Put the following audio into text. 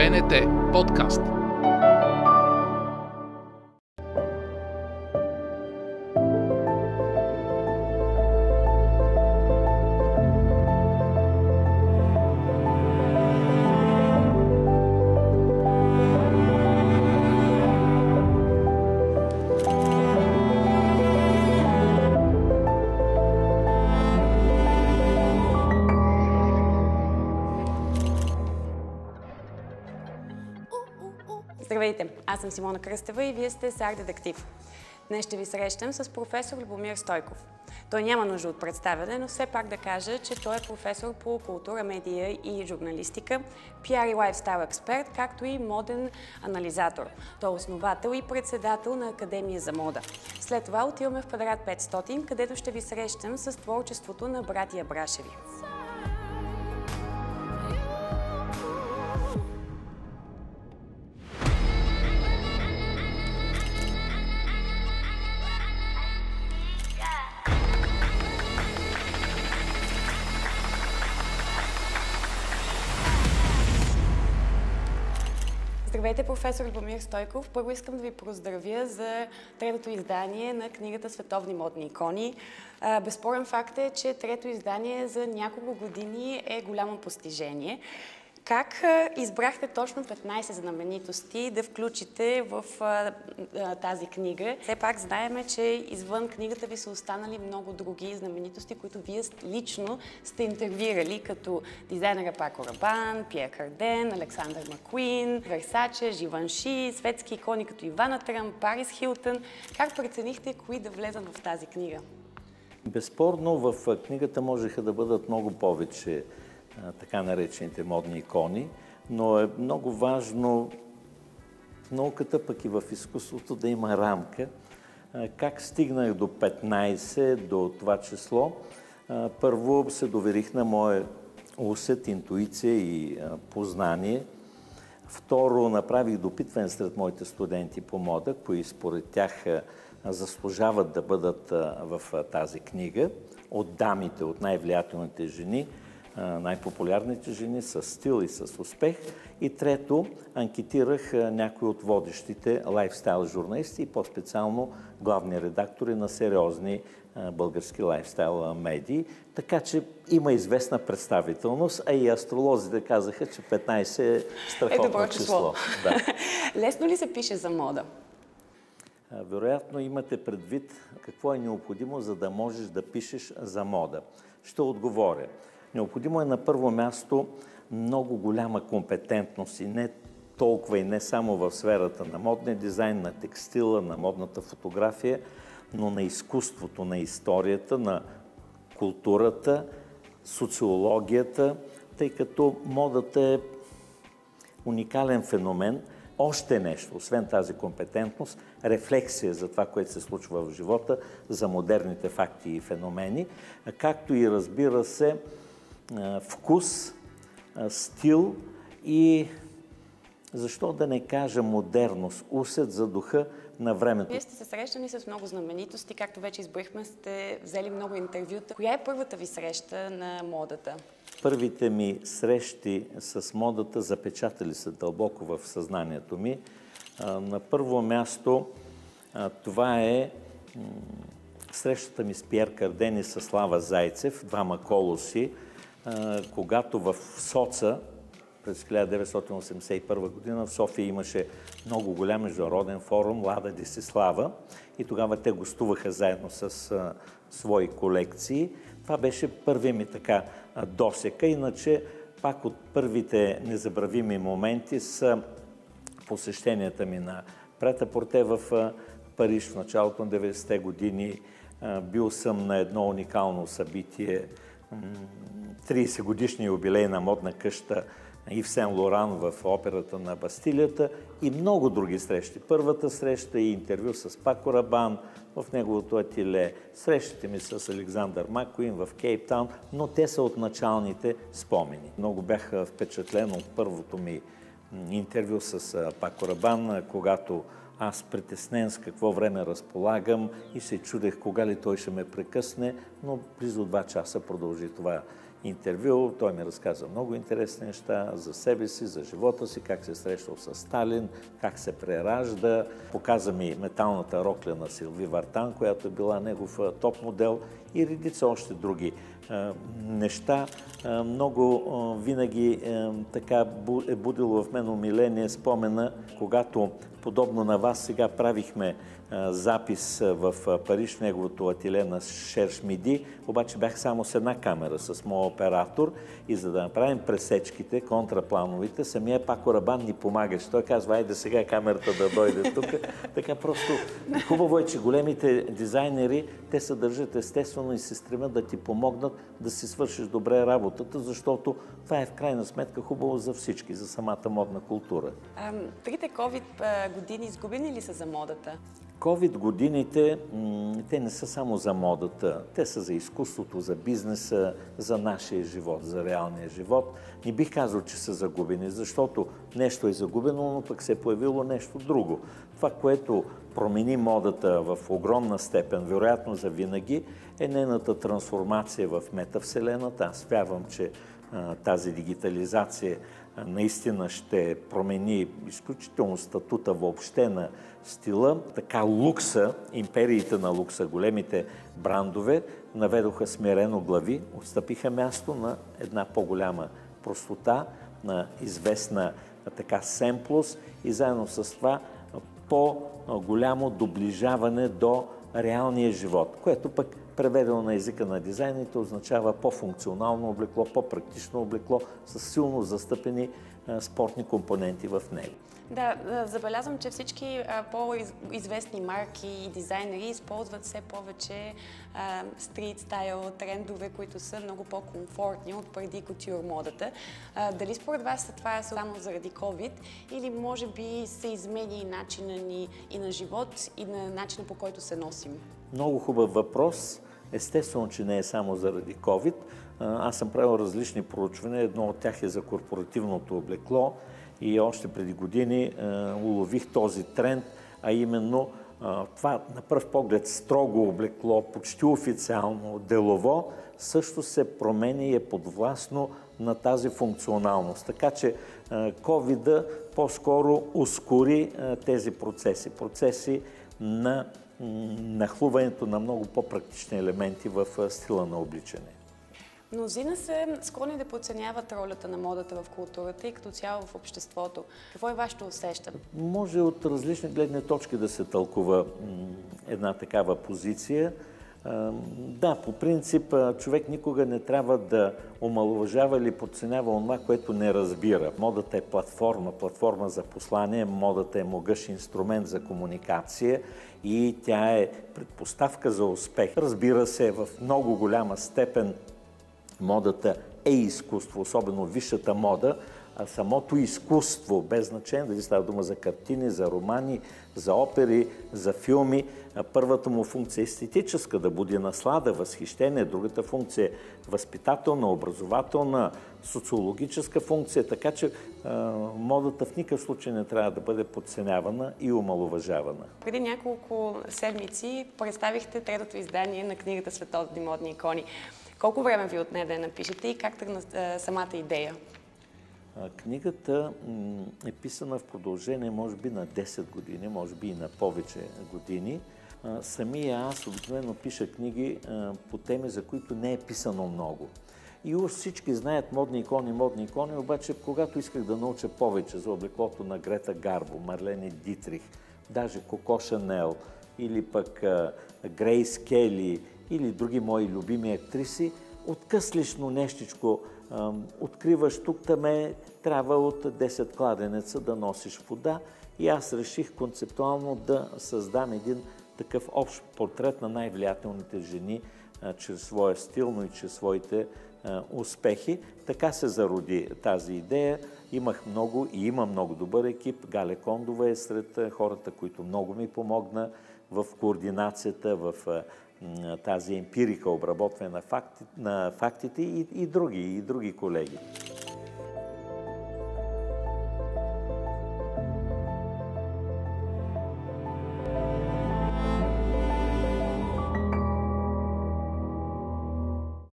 БНТ подкаст. Здравейте, аз съм Симона Кръстева и вие сте Сар Детектив. Днес ще ви срещам с професор Любомир Стойков. Той няма нужда от представяне, но все пак да кажа, че той е професор по култура, медия и журналистика, пиар и лайфстайл експерт, както и моден анализатор. Той е основател и председател на Академия за мода. След това отиваме в квадрат 500, където ще ви срещам с творчеството на братия Брашеви. Здравейте, професор Любомир Стойков. Първо искам да ви поздравя за третото издание на книгата Световни модни икони. Безспорен факт е, че трето издание за няколко години е голямо постижение. Как избрахте точно 15 знаменитости да включите в а, тази книга? Все пак знаеме, че извън книгата ви са останали много други знаменитости, които вие лично сте интервюирали, като дизайнера Пако Рабан, Пиер Карден, Александър Макуин, Версаче, Живанши, светски икони като Ивана Тръм, Парис Хилтън. Как преценихте кои да влезат в тази книга? Безспорно в книгата можеха да бъдат много повече така наречените модни икони, но е много важно в науката, пък и в изкуството да има рамка. Как стигнах до 15, до това число? Първо се доверих на моя усет, интуиция и познание. Второ, направих допитване сред моите студенти по мода, кои според тях заслужават да бъдат в тази книга. От дамите, от най-влиятелните жени – най-популярните жени с стил и с успех. И трето, анкетирах някои от водещите лайфстайл журналисти и по-специално главни редактори на сериозни български лайфстайл медии. Така че има известна представителност, а и астролозите казаха, че 15 е страхотно е добро число. число. Да. Лесно ли се пише за мода? Вероятно имате предвид какво е необходимо, за да можеш да пишеш за мода. Ще отговоря. Необходимо е на първо място много голяма компетентност и не толкова и не само в сферата на модния дизайн, на текстила, на модната фотография, но на изкуството, на историята, на културата, социологията, тъй като модата е уникален феномен. Още нещо, освен тази компетентност, рефлексия за това, което се случва в живота, за модерните факти и феномени, както и разбира се, вкус, стил и защо да не кажа модерност, усет за духа на времето. Вие сте се срещани с много знаменитости, както вече изброихме, сте взели много интервюта. Коя е първата ви среща на модата? Първите ми срещи с модата запечатали се дълбоко в съзнанието ми. На първо място това е срещата ми с Пьер Карден и с Слава Зайцев, двама колоси, когато в Соца през 1981 година в София имаше много голям международен форум Лада Десислава и тогава те гостуваха заедно с а, свои колекции. Това беше първи ми така досека. Иначе пак от първите незабравими моменти са посещенията ми на Прета Порте в Париж в началото на 90-те години. Бил съм на едно уникално събитие 30 годишния юбилей на модна къща Ив Сен Лоран в операта на Бастилията и много други срещи. Първата среща и интервю с Пако Рабан в неговото ателе, срещите ми с Александър Макуин в Кейптаун, но те са от началните спомени. Много бях впечатлен от първото ми интервю с Пако Рабан, когато аз притеснен с какво време разполагам и се чудех кога ли той ще ме прекъсне, но близо два часа продължи това интервю. Той ми разказа много интересни неща за себе си, за живота си, как се е срещал с Сталин, как се преражда. Показа ми металната рокля на Силви Вартан, която е била негов топ модел и редица още други неща. Много винаги така е будило в мен умиление спомена, когато подобно на вас сега правихме запис в Париж, неговото ателе на Шерш Миди, обаче бях само с една камера, с моят оператор и за да направим пресечките, контраплановите, самия Пако Рабан ни помагаше. Той казва, айде сега камерата да дойде тук. така просто хубаво е, че големите дизайнери, те се държат естествено и се стремят да ти помогнат да си свършиш добре работата, защото това е в крайна сметка хубаво за всички, за самата модна култура. трите COVID години изгубени ли са за модата? COVID годините, те не са само за модата, те са за изкуството, за бизнеса, за нашия живот, за реалния живот. Не бих казал, че са загубени, защото нещо е загубено, но пък се е появило нещо друго. Това, което промени модата в огромна степен, вероятно за винаги, е нейната трансформация в метавселената. Аз вярвам, че тази дигитализация наистина ще промени изключително статута въобще на стила. Така лукса, империите на лукса, големите брандове, наведоха смирено глави, отстъпиха място на една по-голяма простота, на известна така семплост и заедно с това по-голямо доближаване до реалния живот, което пък преведено на езика на дизайните означава по-функционално облекло, по-практично облекло с силно застъпени спортни компоненти в него. Да, забелязвам, че всички по-известни марки и дизайнери използват все повече стрит стайл трендове, които са много по-комфортни от преди кутюр модата. Дали според вас това е само заради COVID или може би се изменя и начина ни и на живот и на начина по който се носим? Много хубав въпрос. Естествено, че не е само заради COVID. Аз съм правил различни проучвания. Едно от тях е за корпоративното облекло и още преди години улових този тренд, а именно това на пръв поглед строго облекло, почти официално, делово, също се променя и е подвластно на тази функционалност. Така че covid по-скоро ускори тези процеси. Процеси на нахлуването на много по-практични елементи в стила на обличане. Мнозина се склонни да подценяват ролята на модата в културата и като цяло в обществото. Какво е вашето усещане? Може от различни гледни точки да се тълкува една такава позиция. Да, по принцип човек никога не трябва да омалуважава или подценява това, което не разбира. Модата е платформа, платформа за послание, модата е могъщ инструмент за комуникация и тя е предпоставка за успех. Разбира се, в много голяма степен модата е изкуство, особено висшата мода, а самото изкуство, без значение дали става дума за картини, за романи, за опери, за филми, първата му функция е естетическа, да буди наслада, възхищение, другата функция е възпитателна, образователна, социологическа функция, така че а, модата в никакъв случай не трябва да бъде подценявана и омалуважавана. Преди няколко седмици представихте третото издание на книгата Световни модни икони. Колко време ви отне да я напишете и как тръгна самата идея? Книгата е писана в продължение, може би, на 10 години, може би и на повече години. Самия аз обикновено пиша книги по теми, за които не е писано много. И уж всички знаят модни икони, модни икони, обаче когато исках да науча повече за облеклото на Грета Гарбо, Марлени Дитрих, даже Коко Шанел или пък Грейс Кели или други мои любими актриси, откъслишно нещичко откриваш тук таме, трябва от 10 кладенеца да носиш вода и аз реших концептуално да създам един такъв общ портрет на най-влиятелните жени чрез своя стил, но и чрез своите успехи. Така се зароди тази идея. Имах много и има много добър екип. Гале Кондова е сред хората, които много ми помогна в координацията, в тази емпирика, обработване на, факти, на фактите и, и други, и други колеги.